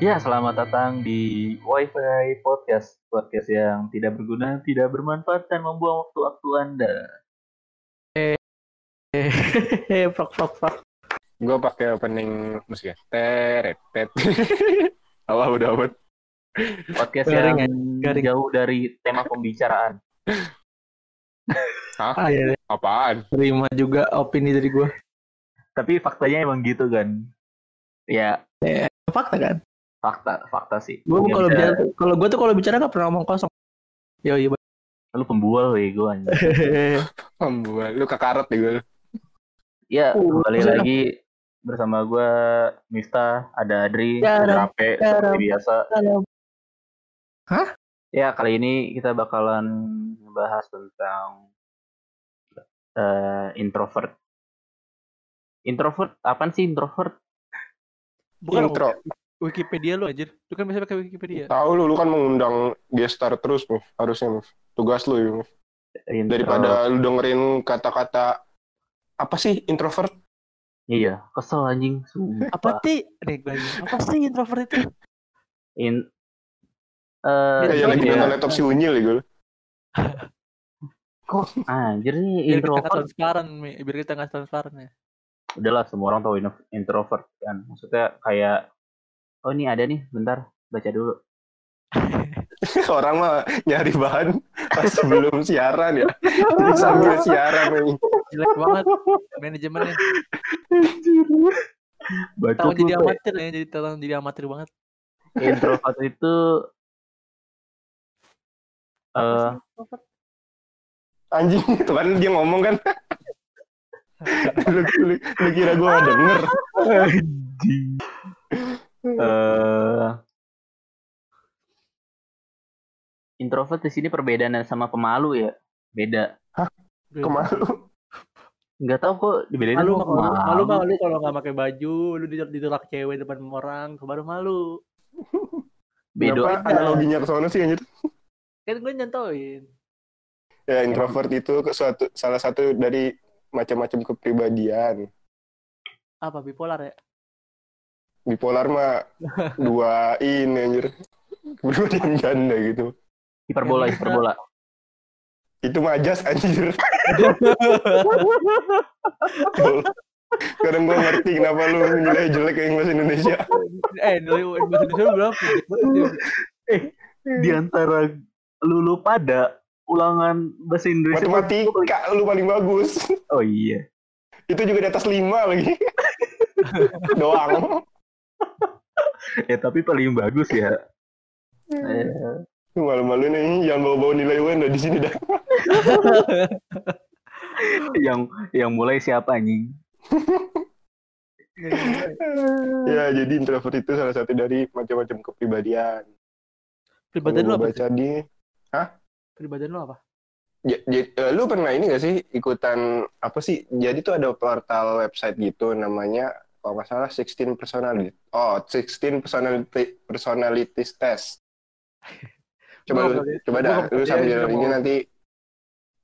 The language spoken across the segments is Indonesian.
Ya, selamat datang di WiFi Podcast. Podcast yang tidak berguna, tidak bermanfaat, dan membuang waktu-waktu Anda. Hehehe, frog frog frog. Gue pakai opening musik ya. Teret, tet. Allah udah amat. Podcast Garing, yang garing. jauh dari tema pembicaraan. Hah? Ah, ya, Apaan? terima juga opini dari gue. Tapi faktanya emang gitu kan. Ya, Fakta kan? Fakta, fakta sih. Gue kalau bicara, kalau gue tuh kalau bicara nggak pernah ngomong kosong. Yo iya. Lu pembual weh gue anjing. Pembuat. Lu kekarat deh gue. Ya, Uh, kembali lagi bersama gue Mista, ada Adri, Ya, ada Rape, ya, ada- seperti biasa. Hah? Ya, kali ini kita bakalan membahas tentang eh, introvert. Introvert, apaan sih introvert? Bukan Intro. Wikipedia lu anjir. Lu kan biasa pakai Wikipedia. Tahu lu, lu kan mengundang gestar terus, Move. Harusnya, Move. Tugas lu, ya. Intro- Daripada lu dengerin kata-kata apa sih introvert? Iya, kesel anjing. Sumpah. Apa sih? Nih. Apa sih introvert itu? In, eh, Ya, Kayak lagi iya. nonton laptop si Unyil ya gue. Kok anjir nih Biar kita introvert? transparan, Mi. biar kita nggak transparan ya. Udahlah, semua orang tahu in- introvert kan. Maksudnya kayak, oh ini ada nih, bentar, baca dulu. Orang mah nyari bahan pas sebelum siaran ya. Jadi sambil siaran nih. Jelek banget manajemennya. Baca Tahu jadi amatir ya, jadi tahu jadi amatir banget. introvert itu eh introvert? Anjing, itu kan dia ngomong kan. lu, lu, lu kira gue gak eh introvert di sini perbedaannya sama pemalu ya beda Kemalu. nggak tahu kok dibedain Malu, sama malu, malu, pemalu malu kalau nggak pakai baju, lu ditolak, cewek depan orang, baru malu. beda Kenapa analoginya ke sana sih anjir? Kan gue nyentuhin. Ya introvert itu ke suatu salah satu dari macam-macam kepribadian. Apa bipolar ya? Bipolar mah dua ini anjir. Kepribadian ganda gitu. hiperbola Yang hiperbola Itu majas anjir. Kadang gue ngerti kenapa lu nilai jelek kayak bahasa Indonesia. eh, nilai bahasa Indonesia berapa? Dia. di antara lu lu pada ulangan bahasa Indonesia Matematika lu paling bagus. oh iya Itu juga di atas lima lagi. Doang. Eh tapi paling bagus ya Eh, Malu-malu nih, jangan bawa-bawa nilai UN di sini dah. yang yang mulai siapa anjing ya, jadi introvert itu salah satu dari macam-macam kepribadian. Pribadian lu apa? baca di, Pribadian lu apa? ya, jadi, eh, lu pernah ini gak sih ikutan apa sih? Jadi tuh ada portal website gitu namanya kalau nggak salah 16 personality. Oh, 16 personality personalities test. Coba lu, lihat. coba dah, lu sambil dia ini mau- nanti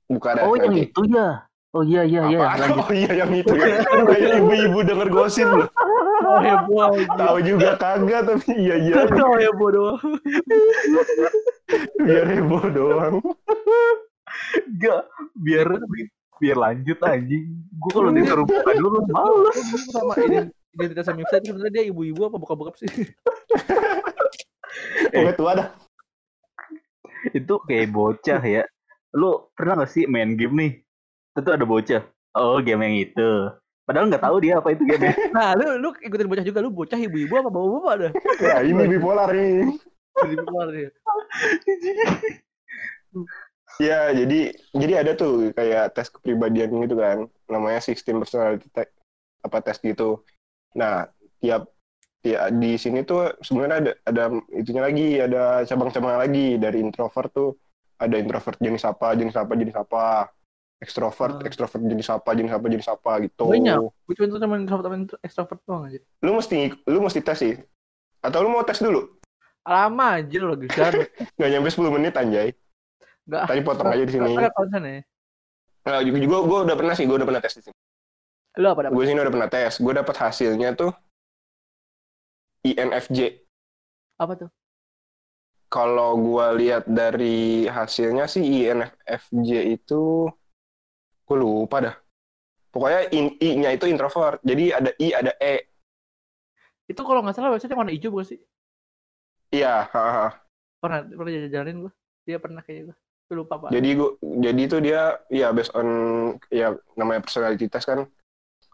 buka dah oh yang nanti. itu ya oh iya iya iya Oh iya yang itu ya. Kayak ibu-ibu denger gosip loh. Oh heboh aja. Tahu juga kagak tapi iya iya Oh heboh doang. biar heboh doang. Enggak, biar biar lanjut anjing. Gue kalau disuruh buka dulu males. Sama ident- identitas Mifta itu sebenarnya dia ibu-ibu apa bokap-bokap sih? Pokoknya tua dah. Itu kayak bocah ya. Lu pernah gak sih main game nih? Tentu ada bocah. Oh, game yang itu. Padahal nggak tahu dia apa itu game. Nah, lu lu ikutin bocah juga lu bocah ibu-ibu apa bapak-bapak dah? Ya ini bipolar nih. Bipolar dia. Ya jadi jadi ada tuh kayak tes kepribadian gitu kan. Namanya 16 personality test apa tes gitu. Nah tiap tiap di sini tuh sebenarnya ada ada itunya lagi ada cabang-cabang lagi dari introvert tuh ada introvert jenis apa jenis apa jenis apa ekstrovert Hmm. ekstrovert jenis apa jenis apa jenis apa gitu Banyak. Gue cuma teman introvert teman extrovert doang aja. lu mesti lu mesti tes sih atau lu mau tes dulu Lama aja lu lagi kan. nggak nyampe 10 menit anjay Enggak. tadi potong aja di sini ya. nah, juga juga gue udah pernah sih gue udah pernah tes di sini Lu apa dapat? gue sini udah pernah tes gue dapat hasilnya tuh INFJ Apa tuh? Kalau gua lihat dari hasilnya sih INFJ itu gue lupa dah. Pokoknya in- I-nya itu introvert. Jadi ada I, ada E. Itu kalau nggak salah website yang warna hijau bukan sih? Iya. Pernah pernah jalanin gue. Dia pernah kayak gue. Lupa pak. Jadi gua jadi itu dia ya based on ya namanya personality test kan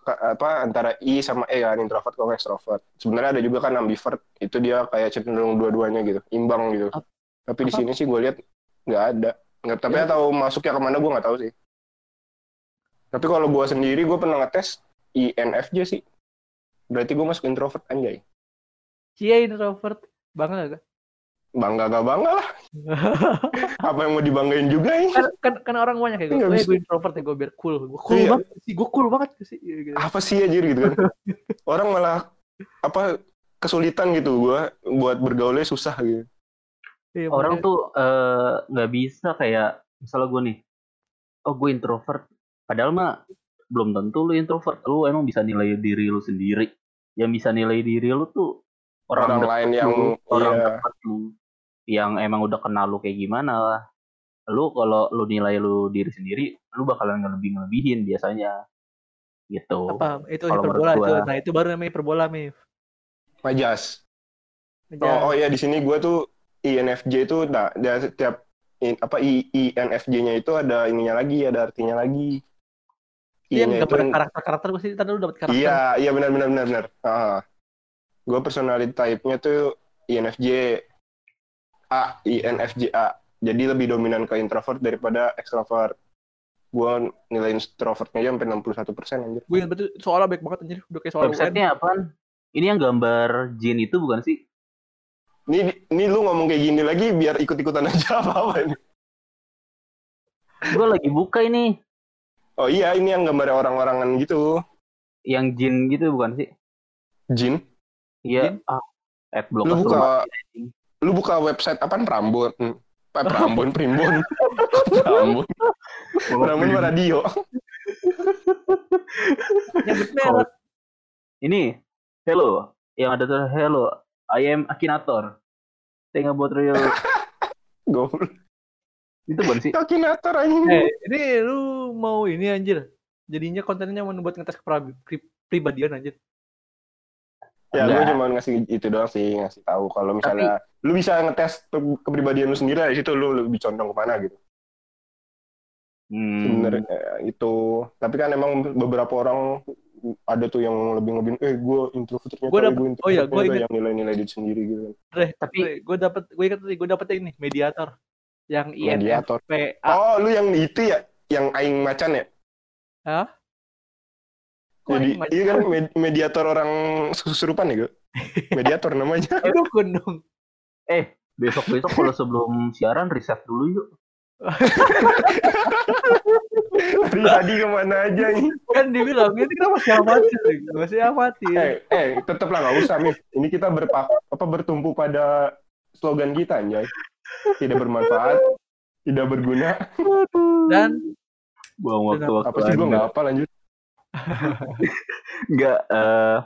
ka- apa antara I sama E kan introvert kalau extrovert. Sebenarnya ada juga kan ambivert. Itu dia kayak cenderung dua-duanya gitu, imbang gitu. Ap- Tapi di apa? sini sih gue lihat nggak ada. Nggak, tapi Ya. tahu masuknya ke mana gue nggak tahu sih. Tapi kalau gue sendiri gue pernah ngetes INFJ sih. Berarti gue masuk introvert anjay. Cia introvert. Bangga gak? Bangga gak bangga lah. Apa yang mau dibanggain juga ini? kan, kan, kan orang banyak kayak gue. Nggak Gue, bisa. gue introvert ya gue biar cool. Gue cool Iya. banget sih. Gue cool banget sih. Gitu. Apa sih anjir gitu kan? Orang malah apa kesulitan gitu gue buat bergaulnya susah gitu. Iya, Orang makanya- tuh eh, nggak bisa kayak misalnya gue nih, oh gue introvert. Padahal mah belum tentu lu introvert. Lu emang bisa nilai diri lu sendiri. Yang bisa nilai diri lu tuh orang, Orang lain lu, yang orang iya. dekat lu, yang emang udah kenal lu kayak gimana lah. Lu kalau lu nilai lu diri sendiri, lu bakalan ngelebih ngelebihin biasanya. Gitu. apa itu Kalau hiperbola itu. gua. Nah itu baru namanya hiperbola Mif. Majas. Oh, oh ya di sini gue tuh INFJ itu nah dia setiap in- apa I, INFJ-nya itu ada ininya lagi, ada artinya lagi. Dia yang I-nya gambar itu- karakter-karakter gue sih. Tadi lu dapet karakter. Iya, iya benar benar benar benar. Ah. Gue personality type-nya tuh INFJ A, INFJ A. Jadi lebih dominan ke introvert daripada extrovert. Gue nilai introvertnya aja sampai 61 persen anjir. Gue ingat betul soalnya baik banget anjir. Udah kayak soal UN. Websitenya apaan? Ini yang gambar jin itu bukan sih? Ini, ini lu ngomong kayak gini lagi biar ikut-ikutan aja apa-apa ini. Gue lagi buka ini. Oh iya, ini yang gambar orang-orangan gitu. Yang jin gitu bukan sih? Jin. Iya. Ah, at blok Lu buka lu buka website apaan Prambon? Eh, Prambon, Primbon. Prambon. Prambon radio. Ini, hello. Yang ada tuh hello. I am Akinator. Saya nggak buat real. Goblok. itu bukan sih? Akinator anjing. Eh, ini lu mau ini anjir. Jadinya kontennya mau buat ngetes kepra- pri- pribadian anjir. Ya, gue cuma ngasih itu doang sih, ngasih tahu kalau misalnya lu bisa ngetes ke- kepribadian lu sendiri dari situ lu lebih condong ke mana gitu. Hmm. Sebenarnya itu. Tapi kan emang beberapa orang ada tuh yang lebih ngebin, eh gue introvert ternyata, Gua eh, dapet- gua oh iya, introvert gua ternyata," inget. yang nilai-nilai diri sendiri gitu. Tapi gue dapet gue ingat gue dapet ini mediator yang Mediator. INFPA. Oh, lu yang itu ya, yang aing macan ya? Hah? Kok Jadi iya kan med- mediator orang kesurupan ya, gue. Mediator namanya. Eh, dukun dong. eh besok-besok kalau sebelum siaran riset dulu yuk. Dari tadi ke mana aja nih? Kan dibilang ini kita masih amatir, masih amatir. Eh, eh, tetep lah nggak usah, Mif. Ini kita berpa apa bertumpu pada slogan kita, anjay. Tidak bermanfaat, tidak berguna. Dan Buang waktu-waktu Apa sih gue nggak apa lanjut. Nggak, eh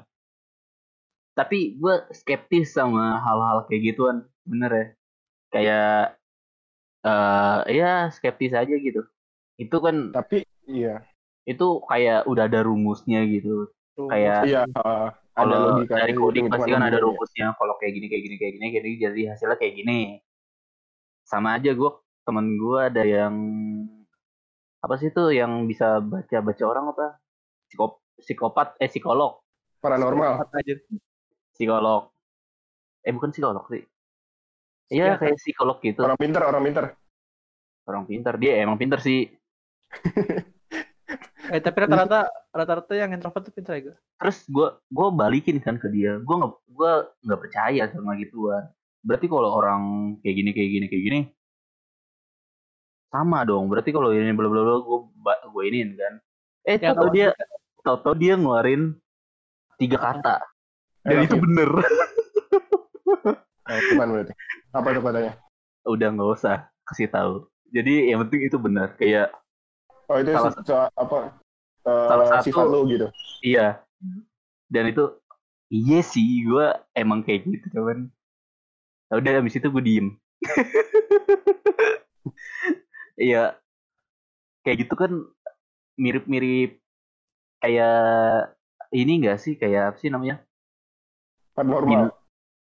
tapi gue skeptis sama hal-hal kayak gituan, bener ya. Kayak, eh ya skeptis aja gitu. Itu kan, Tapi iya, itu kayak udah ada rumusnya gitu. Kayak iya uh, ada kalau dari coding pasti kan ada ya. rumusnya. Kalau kayak gini, kayak gini, kayak gini, jadi jadi hasilnya kayak gini. Sama aja gue, temen gue ada yang apa sih tuh yang bisa baca-baca orang apa? Psikop, psikopat, eh psikolog, Paranormal. aja. psikolog. Eh bukan psikolog sih. Iya kayak psikolog gitu. Orang pintar, orang pintar. Orang pintar dia emang pintar sih. Eh tapi rata-rata rata-rata yang introvert tuh pintar ya. Terus gue gue balikin kan ke dia. Gue nggak gue nggak percaya sama gituan. Berarti kalau orang kayak gini kayak gini kayak gini sama dong. Berarti kalau ini bla bla bla gue gue iniin kan. Eh Ya, kalau- dia tau dia ngeluarin tiga kata. Dan Eh, itu bener. Eh, bukan berarti. Apa tuh katanya? Udah nggak usah kasih tahu. Jadi yang penting itu benar. Kayak Oh itu Salah se- se- apa? eh, Salah satu. sifat lu gitu. iya. Dan itu iya sih gue emang kayak gitu cuman Ya udah habis itu gue diem. Iya. Kayak gitu kan mirip-mirip kayak ini enggak sih kayak apa sih namanya? Paranormal.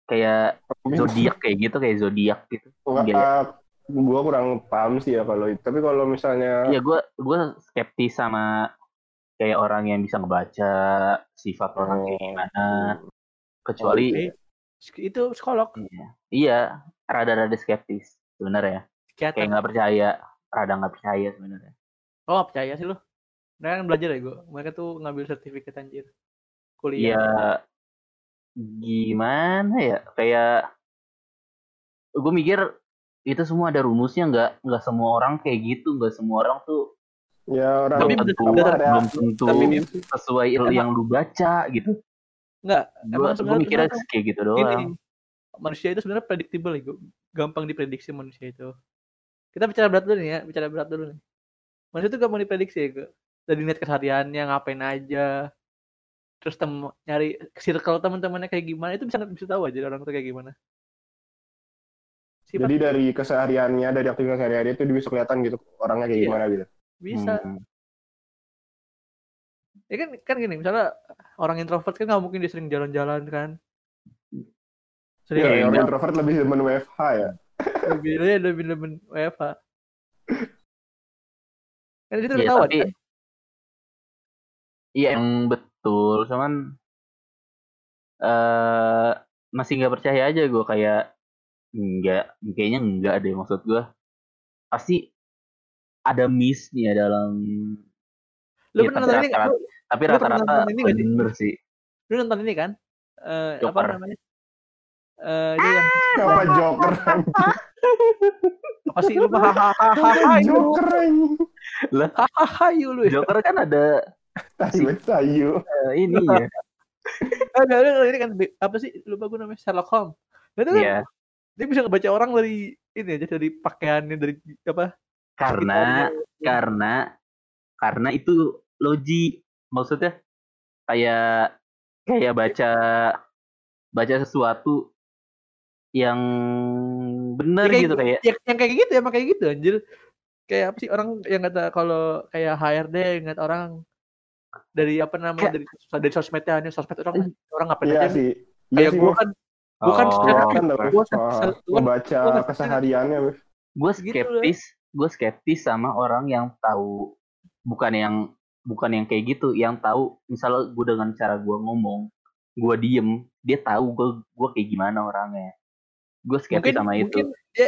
Kayak zodiak kayak gitu kayak zodiak gitu. Enggak, Enggak ah, gua kurang paham sih ya kalau itu. Tapi kalau misalnya Iya gue gue skeptis sama kayak orang yang bisa ngebaca sifat orang kayak Oh. gimana. Kecuali Eh, itu psikolog, iya, iya rada-rada skeptis sebenarnya. Kayak nggak percaya, rada nggak percaya sebenarnya. Oh, percaya sih lu. Mereka kan belajar ya gue. Mereka tuh ngambil sertifikat anjir. Kuliah. Iya gimana ya kayak gue mikir itu semua ada rumusnya nggak nggak semua orang kayak gitu nggak semua orang tuh ya orang Tapi tentu bener- belum tentu tapi sesuai emang- yang lu baca gitu Enggak, gue emang gue sebenarnya mikirnya kayak gitu gini, doang manusia itu sebenarnya predictable ya, gampang diprediksi manusia itu. Kita bicara berat dulu nih ya, bicara berat dulu nih. Manusia itu gampang diprediksi ya, Gu. Dari net kesehariannya ngapain aja, terus tem nyari circle teman-temannya kayak gimana itu bisa bisa tahu aja orang itu kayak gimana. Sifat jadi dari kesehariannya, dari aktivitas sehari-hari itu bisa kelihatan gitu orangnya kayak Iya. gimana gitu. bisa. Hmm. Ya kan kan gini, misalnya orang introvert kan nggak mungkin dia sering jalan-jalan kan. Sering Iya, Iya, orang introvert lebih demen WFH ya. lebih dia lebih lebih WFH. Kan itu Iya, ketahuan tapi kan. Iya yang betul cuman eh masih nggak percaya aja gue kayak nggak kayaknya enggak deh maksud gue pasti ada missnya dalam Lu Iya, pernah tapi nonton ini nggak? rata-rata- Lu, tapi rata-rata nonton ini nggak sih? bener sih lu nonton ini kan? Eh apa Joker. namanya? Eh itu yang Apa Joker? apa sih lu hahaha Joker hahaha yuk lu ya. Joker kan ada Tahu sayu. eh, ini ya Enggak, lu ini kan apa sih lupa gue namanya Sherlock Holmes. Nah, itu kan Iya, dia bisa ngebaca orang dari ini aja dari pakaiannya dari apa? karena karena karena itu logi maksudnya kayak kayak baca baca sesuatu yang bener Ya, kayak gitu kayak ya, yang kayak gitu emang kayak gitu anjir. Kayak apa sih orang yang kata kalau kayak HRD ingat orang dari apa namanya dari dari sosmednya hanya sosmed orang orang ngapain Iya aja sih. Iya kayak sih. gue kan gue kan Oh, secara kan gue kan- membaca gua kan- kesehariannya. Gue Gitu skeptis gue skeptis sama orang yang tahu bukan yang bukan yang kayak gitu yang tahu misalnya gue dengan cara gue ngomong gue diem dia tahu gue gue kayak gimana orangnya gue skeptis sama itu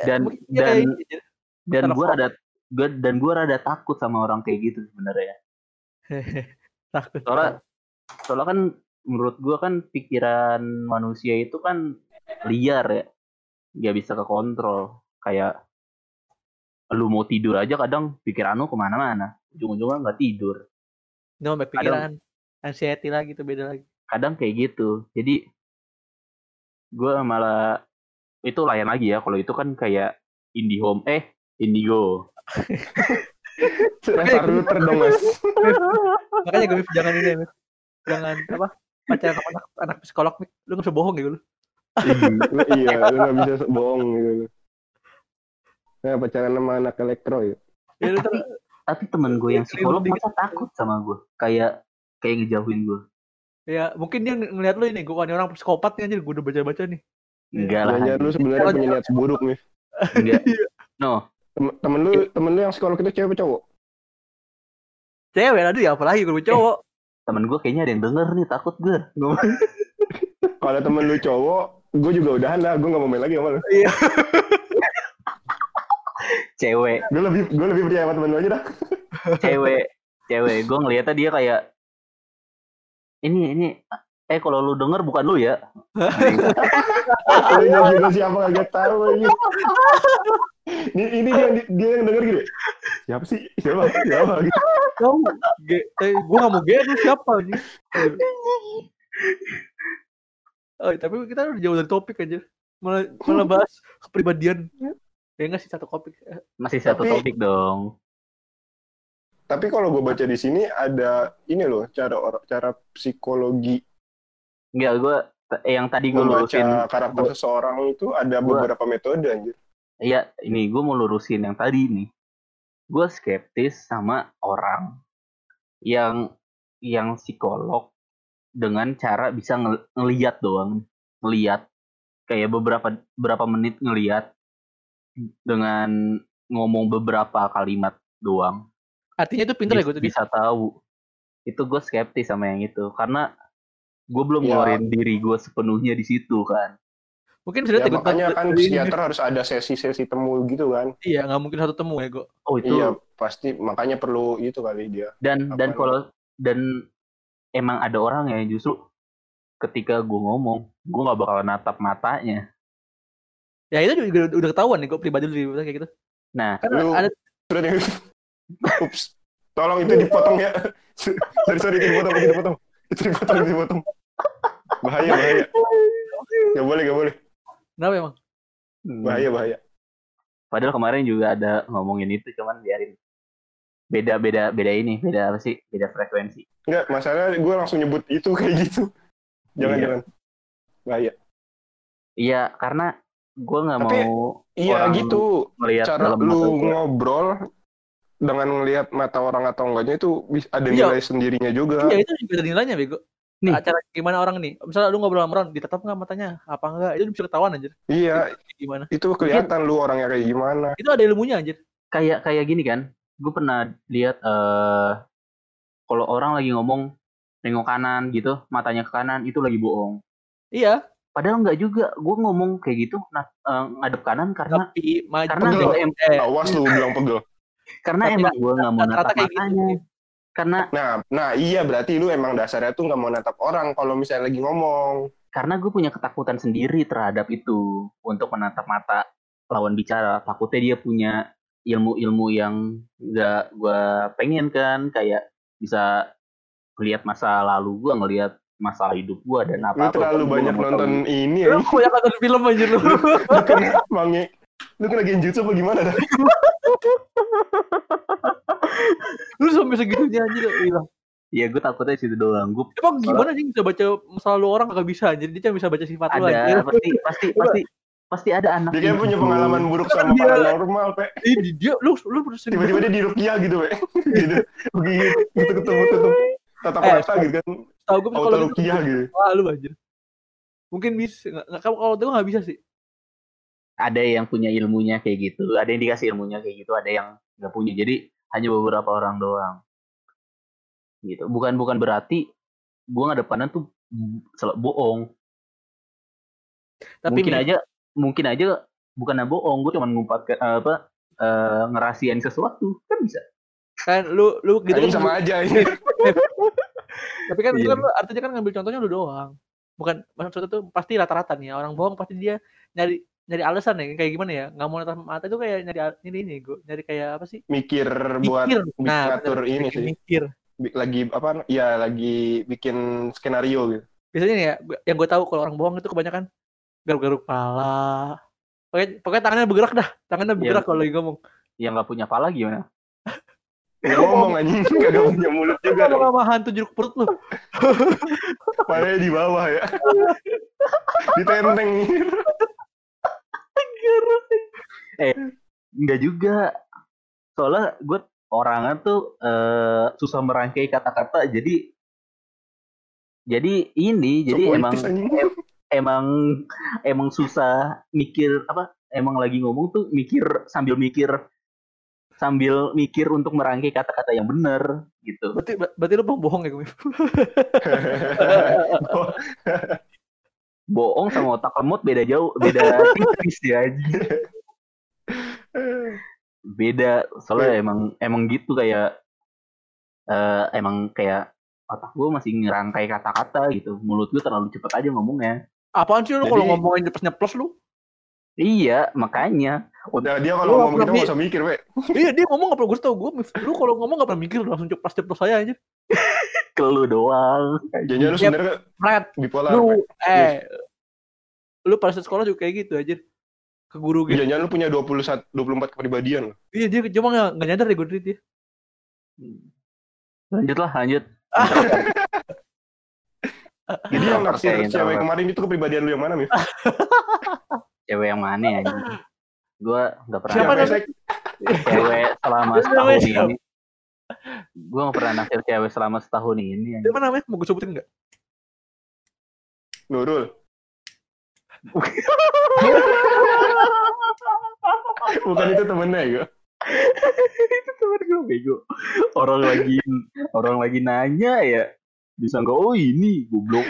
Dan- mungkin dan- gitu aja. dan Sherlock gue rada gue dan gue rada takut sama orang kayak gitu sebenarnya takut. Soalnya soalnya kan menurut gue kan pikiran manusia itu kan liar ya. Nggak bisa kekontrol. Kayak lu mau tidur aja kadang pikiran lu ke mana-mana. Ujung-ujungnya nggak tidur. No baik pikiran. Anxiety lagi tuh beda lagi. Kadang kayak gitu. Jadi gue malah itu layan lagi ya. Kalau itu kan kayak IndiHome eh Indigo Lempar router dong mas. makanya gue jangan ini Mif. jangan apa pacaran sama anak, anak psikolog Mif. lu nggak bisa bohong gitu lu Lu- iya, lu nggak bisa bohong gitu. Nah, pacaran sama anak elektro ya. ya, lu tuh, tapi temen gue yang Iya, psikolog masa takut sama gue kayak kayak ngejauhin gue ya mungkin dia ng- ngeliat lu ini gue kan orang psikopat nih anjir gue udah baca-baca nih enggak lah Jangan lu sebenarnya punya niat buruk nih. enggak no Tem- Temen lu, temen lu yang psikolog itu cewek cowok? Cewek tadi ya apalagi gue cowok temen gue kayaknya ada yang denger nih takut gue Kalau temen lu cowok, gue juga udahan dah. Gue gak mau main lagi sama lu. cewek Gue lebih, gue lebih percaya sama temen lu aja dah. cewek cewek gue ngeliatnya dia kayak ini ini eh kalau lu denger bukan lu ya Lu yang juga siapa gak tahu aja. Ini, ini dia, dia yang denger gitu. Siapa sih? Siapa? Siapa? Gitu. ge eh, gue gak mau ge lu siapa nih oh tapi kita udah jauh dari topik aja malah malah bahas kepribadian ya enggak sih satu topik masih satu Tapi- topik dong Tapi kalau gue baca di sini ada ini loh cara or- cara psikologi. Enggak, gue T- yang tadi gue membaca lurusin karakter gua- seseorang itu ada gua- beberapa metode anjir. Iya, ini gue mau lurusin yang tadi nih. Gue skeptis sama orang yang yang psikolog dengan cara bisa ngel- ngeliat doang, ngeliat kayak beberapa berapa menit ngeliat dengan ngomong beberapa kalimat doang Artinya itu pinter ya gue tuh. bisa tahu. Itu gue skeptis sama yang itu karena gue belum Ya. ngeluarin diri gue sepenuhnya di situ kan. Mungkin sudah Ya, ikut makanya kan psikiater harus ada sesi-sesi temu gitu kan. Iya, nggak mungkin satu temu ya gue. Oh itu Iya, pasti makanya perlu itu kali dia. dan Apa dan kalau dan emang ada orang yang justru ketika gue ngomong gue nggak bakal natap matanya Ya itu juga udah, udah ketahuan nih gue pribadi dulu kayak gitu. nah Kan Lu- ada. Ups. Tolong itu dipotong ya. sorry, sorry, dipotong, itu dipotong. Itu dipotong, itu dipotong. Bahaya, bahaya. Gak boleh, gak boleh. kenapa emang? hmm, Bahaya, bahaya. padahal kemarin juga ada ngomongin itu cuman biarin beda beda beda ini beda apa sih beda frekuensi Enggak, masalahnya gue langsung nyebut itu kayak gitu. Jangan, Iya. jangan. Bahaya. iya karena gue nggak mau Iya Orang gitu. melihat Cara lu ngobrol dengan ngelihat mata orang atau enggaknya itu ada Iya. nilai sendirinya juga. Iya itu juga ada nilainya bego. Nih. Acara gimana orang nih? Misalnya lu ngobrol sama orang, ditetap nggak matanya? Apa enggak? Itu bisa ketahuan anjir. Iya, Gimana? itu kelihatan lu orangnya kayak gimana. Itu ada ilmunya anjir. kayak kayak gini kan gue pernah lihat eh kalau orang lagi ngomong nengok kanan gitu matanya ke kanan itu lagi bohong Iya, padahal nggak juga gue ngomong kayak gitu nah, eh, ngadep kanan karena tapi maju karena Pegel. em- eh, Awas lu bilang pegel. karena Tapi emang gue nggak mau natap kayak gitu. Karena Nah, nah iya berarti lu emang dasarnya tuh nggak mau natap orang kalau misalnya lagi ngomong. karena gue punya ketakutan sendiri terhadap itu untuk menatap mata lawan bicara takutnya dia punya ilmu-ilmu yang nggak gue pengen kan kayak bisa ngelihat masa lalu gue ngelihat masa hidup gue dan apa Lu terlalu banyak nonton ini Lu ya. banyak nonton film anjir lu. Lu kena mange. Lu kena genjutsu apa gimana dah? lu sampai segitunya anjir. Gila. ya gue takutnya situ doang gue Emang gimana sih bisa baca masa lalu orang kagak bisa anjir. Dia cuma bisa baca sifat lu anjir. ada pasti pasti pasti pasti ada anak Dia kayak punya pengalaman buruk sama Dia- paranormal, Pe. Di- dia lu lu Tiba-tiba dia di rukiah gitu, Pe. gitu. Begitu gitu ketemu ketemu tatap Eh, mata gitu kan. tahu gue kalau rukiah gitu. Wah, lu anjir. Mungkin bisa. Nggak- kalau itu nggak bisa sih. ada yang punya ilmunya kayak gitu ada yang dikasih ilmunya kayak gitu ada yang nggak punya jadi hanya beberapa orang doang. Gitu. Bukan bukan berarti gue ngadep kanan tuh sel- bohong. Tapi mungkin aja mungkin aja bukan bohong gue cuma ngumpat ke, apa eh, ngerahasiain sesuatu. Kan bisa. Kan lu lu gitu kan sama aja. Ini. tapi kan itu Iya. kan lu artinya kan ngambil contohnya lu doang. Bukan maksudnya tuh pasti rata-rata nih ya, orang bohong pasti dia nyari nyari alasan ya kayak gimana ya nggak mau natap mata itu kayak nyari ini ini gue nyari kayak apa sih Mikir buat mikir bikin ngatur bener. ini sih. mikir lagi apa ya lagi bikin skenario gitu. biasanya nih ya yang gue tahu kalau orang bohong itu kebanyakan garuk-garuk kepala pokoknya, pokoknya tangannya bergerak dah tangannya Iya, bergerak kalau betul. lagi ngomong yang nggak punya pala gimana Nggak ngomong anjing, kagak punya mulut juga ngomong dong. sama hantu jeruk perut lu Palanya di bawah ya. Ditenteng. Enggak juga. Soalnya gue orangnya tuh eh, susah merangkai kata-kata. Jadi jadi ini jadi So emang politis, anjing. emang emang susah mikir apa? Emang lagi ngomong tuh mikir sambil mikir sambil mikir untuk merangkai kata-kata yang benar gitu. berarti berarti lu bohong ya gue Bohong sama otak lemot beda jauh, beda tipis ya. Beda. Soalnya emang emang gitu kayak eh emang kayak otak gue masih ngerangkai kata-kata gitu. Mulut gue terlalu cepet aja ngomongnya. apaan sih lu kalau ngomongin nyeplos nyeplos lu Iya, makanya. Nah, dia kalau ngomong nggak gitu nggak usah mikir, we. iya dia ngomong gak pernah gue tau gue lu kalau ngomong gak pernah mikir langsung ceplos ceplos saya aja Ke lu doang. Jangan lu sebenarnya Fred bipolar. lu eh lu pada saat sekolah juga kayak gitu aja ke guru gitu Jangan lu punya 21 24 kepribadian. loh. iya dia cuma nggak nggak nyadar ya gue dia Lanjut lah, lanjut. Jadi yang naksir cewek kemarin itu kepribadian lu yang mana, Mif? Cewek yang mana ya? Gue nggak pernah Siapa cewek selama setahun ini. Gue nggak pernah naksir cewek selama setahun ini. Siapa namanya? Mau gue sebutin nggak? Nurul. Bukan itu temennya ya? itu temen gue bego orang lagi orang lagi nanya ya disangka oh ini goblok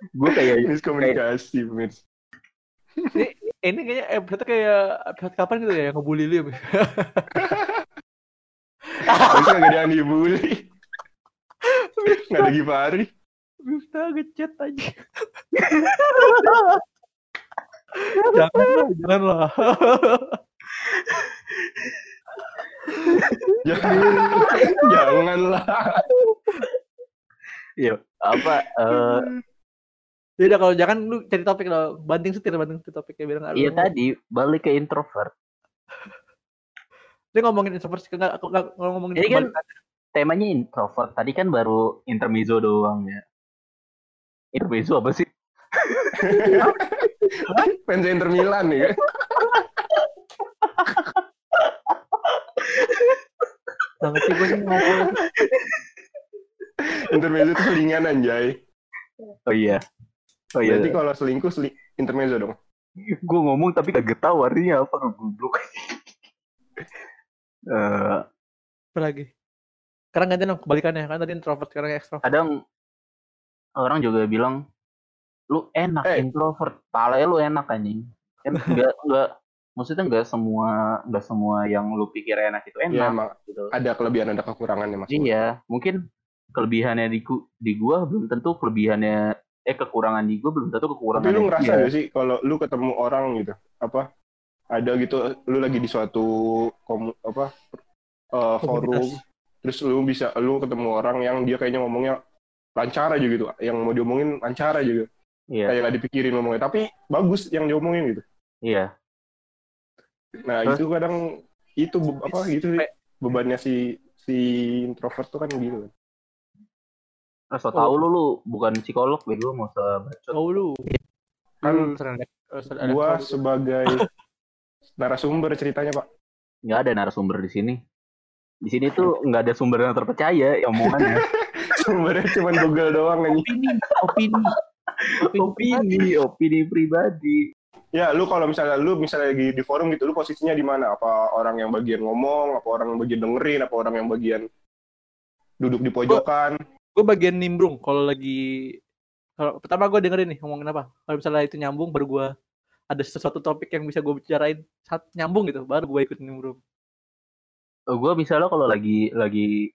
gue kayak Miskomunikasi, Miss. Ini kayaknya episode kayak episode kapan gitu ya yang ngebully lu ya? Harusnya gak ada yang dibully. Gak ada Gipari. Bisa ngechat aja. janganlah, janganlah. Janganlah. ya apa eh Ya udah kalau jangan lu cari topik lo, banting setir banting setir topiknya biar nggak. iya tadi balik ke introvert Dia ngomongin introvert sih, nggak aku nggak nggak ngomongin Ini kan- temanya introvert tadi kan baru intermezzo doang ya intermezzo apa sih Fans Inter Milan ya. Nggak ngerti gue sih ngomong. Intermezzo itu selingan anjay. oh iya oh iya Berarti kalau selingkuh seli intermezzo dong. gue ngomong tapi kagak tahu artinya apa goblok Eh, Apa lagi? Sekarang ganti dong kebalikannya kan tadi introvert sekarang extrovert. kadang orang juga bilang lu enak Eh. introvert pala lu enak anjing kan enggak enggak maksudnya enggak semua enggak semua yang lu pikir enak itu Iya enak emang gitu ada kelebihan ada kekurangannya mas. iya mungkin kelebihannya di ku- di gua belum tentu kelebihannya eh kekurangan di gua belum tentu kekurangan Tapi lu ngerasa gak sih kalau lu ketemu orang gitu apa ada gitu lu lagi di suatu komu, apa eh, forum terus lu bisa lu ketemu orang yang dia kayaknya ngomongnya lancar aja gitu yang mau diomongin lancar aja gitu. Iya. Kayak gak dipikirin ngomongnya tapi bagus yang diomongin gitu. Iya. Nah Terus? itu kadang itu be- apa gitu sih bebannya si si introvert tuh kan gitu kan Terus so tau lu lu bukan psikolog bego mau sebacot Oh lu. Kan Lu ada gua sebagai narasumber ceritanya pak nggak ada narasumber di sini di sini tuh nggak ada sumber yang terpercaya omongannya sumbernya cuma Google doang anjing. opini, opini. opini opini pribadi Ya, lu kalau misalnya lu misalnya lagi di forum gitu, lu posisinya di mana? Apa orang yang bagian ngomong, apa orang yang bagian dengerin, apa orang yang bagian duduk di pojokan? Gue bagian nimbrung kalau lagi kalau pertama gue dengerin nih ngomongin apa. Kalau misalnya itu nyambung baru gue ada sesuatu topik yang bisa gue bicarain saat nyambung gitu baru gue ikut nimbrung. gue misalnya kalau lagi lagi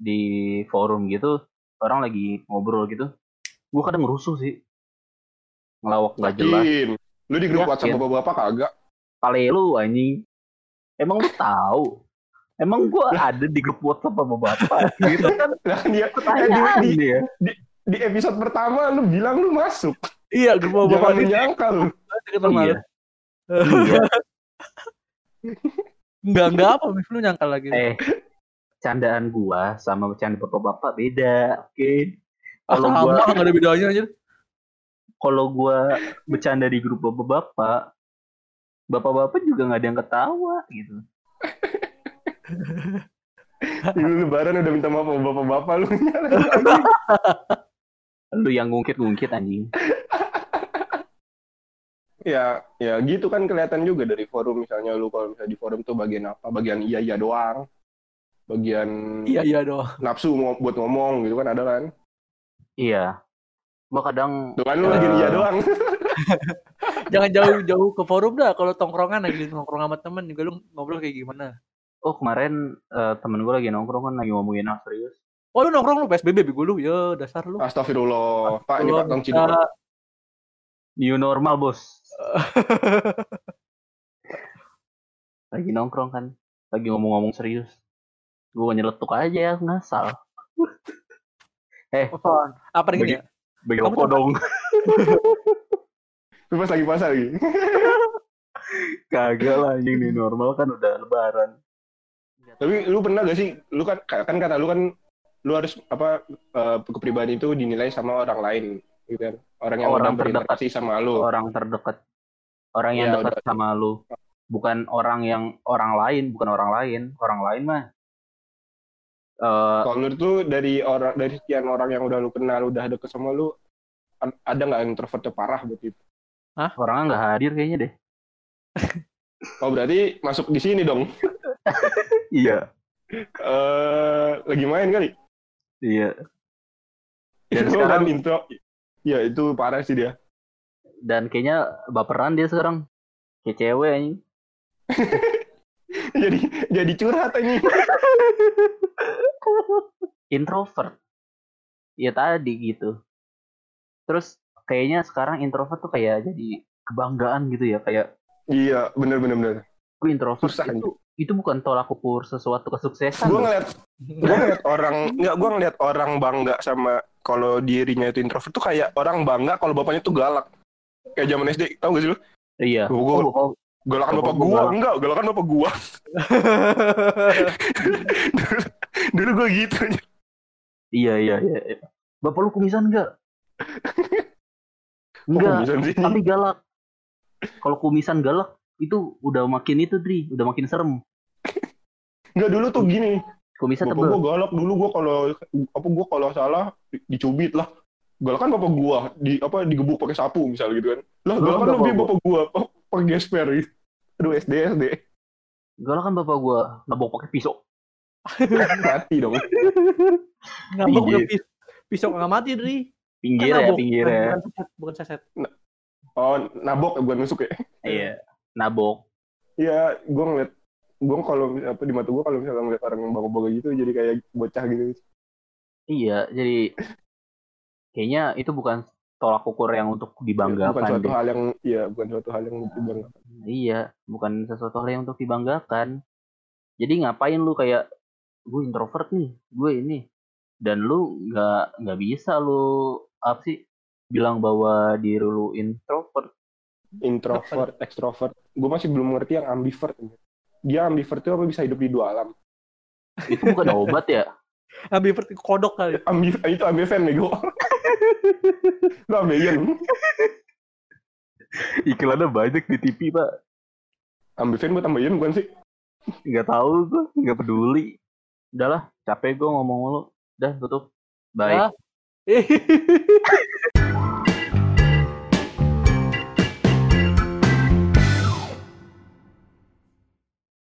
di forum gitu orang lagi ngobrol gitu gue kadang ngerusuh sih ngelawak nggak jelas. Lu di grup. WhatsApp bapak-bapak kagak? pale lu anjing emang lu tahu emang gue ada di grup WhatsApp sama bapak gitu kan Nah, dia, eh, pertanyaan di, di, dia di episode pertama lu bilang lu masuk. Iya, grup bapak Jangan ini menyangka lu. Deket sama iya. iya Enggak, enggak apa, Mif, lu nyangka lagi. eh candaan gua sama bercanda bapak-bapak beda oke kalau Kalau gua enggak ada bedanya aja. kalau gua bercanda di grup bapak-bapak bapak-bapak juga nggak ada yang ketawa gitu Lu lebaran udah minta maaf sama bapak-bapak lu. lu yang ngungkit-ngungkit anjing ya, ya gitu kan kelihatan juga dari forum misalnya lu kalau misalnya di forum tuh bagian apa? Bagian iya iya doang. Bagian Iya, iya doang. nafsu mau buat ngomong gitu kan ada kan? iya gua kadang Tuh kan lu bagian Eh. iya doang. Jangan jauh-jauh ke forum dah. Kalau tongkrongan lagi nongkrong sama temen juga lu ngobrol kayak gimana? oh kemarin eh, temen gua lagi nongkrong kan lagi ngomongin hal serius Oh, lu nongkrong lu PSBB bego lu. Ya, dasar lu. Astagfirullah. Pak, ini Pak Tong Ciduk. new normal bos lagi nongkrong kan lagi ngomong-ngomong serius gua nyeletuk aja ya ngasal Apaan? Apa nih Bagi- ya? tuh- dong Lu pas lagi puasa lagi. kagak lah anjing new normal kan udah lebaran Tapi lu pernah gak sih? Lu kan kan kata lu kan lu harus apa eh, kepribadian itu dinilai sama orang lain gitu kan. Orang yang Orang udah berinteraksi sama lu. Orang terdekat. Orang yang Ya, dekat udah. sama lu. Bukan orang yang orang lain bukan orang lain. Orang lain mah eh kalau menurut lu dari orang dari sekian orang yang udah lu kenal udah deket sama lu ada nggak introvertnya parah buat itu? Orangnya nggak hadir kayaknya deh. Oh berarti masuk di sini dong. Iya. Eh lagi main kali? Iya. Dan Itu sekarang- intro ya itu parah sih dia. Dan kayaknya baperan dia sekarang. Kayak cewek anjing. Jadi jadi curhat ini introvert. Ya tadi gitu. Terus kayaknya sekarang introvert tuh kayak jadi kebanggaan gitu ya kayak iya bener bener bener. Gue introvert Susah, itu itu bukan tolak ukur sesuatu kesuksesan gue ngeliat gue ngeliat orang nggak gue ngeliat orang bangga sama kalau dirinya itu introvert tuh kayak orang bangga kalau bapaknya tuh galak. Kayak zaman SD tau gak sih lu? Iya. Gua- gua- Oh, oh, galakan Bapak bapak gua gua. galak. enggak galakan bapak gua. Dulu gue gitu. Iya iya iya iya. bapak lu kumisan enggak? Enggak tapi galak. Kalau kumisan galak itu udah makin itu Dri udah makin serem. Enggak dulu tuh gini kumisan bapak tebel. gua galak dulu gua kalau apa gua kalau salah di- dicubit lah. Galakan bapak gua di apa digebuk pakai sapu misalnya gitu kan. Lah galakan bapak lebih gua. bapak gua oh, pakai gesper gitu. Aduh SD SD galak kan bapak gua. Nabok pakai pisau. Mati dong. Ngambek Iya. udah pis pisau nggak mati Dri. pinggir Kan ya nabok, pinggir bukan- ya. Bukan seset, bukan seset. oh nabok bukan nusuk ya. Iya nabok. Iya, gue ngeliat, gue kalau apa di mata gue kalau misalnya ngeliat orang yang bagus-bagus gitu jadi kayak bocah gitu. iya jadi kayaknya itu bukan tolak ukur yang untuk bukan dibanggakan suatu deh. hal yang, iya bukan suatu hal yang dibanggakan. Iya, bukan sesuatu hal yang untuk dibanggakan. Jadi ngapain lu kayak gue introvert nih, gue ini, dan lu nggak nggak bisa lu apa sih bilang bahwa diri lu introvert. Introvert, extrovert, gue masih belum ngerti yang ambivert. Dia ambivert itu apa bisa hidup di dua alam? Itu bukan obat ya? Ambivert kodok kali. Ambi, itu ambiven nih gue. Lu ambiyen. Iklannya banyak di TV pak. Ambiven buat ambiyen bukan sih? Nggak tahu gue, nggak peduli. Udahlah, capek gue ngomong lu. Udah tutup. Bye. Ah.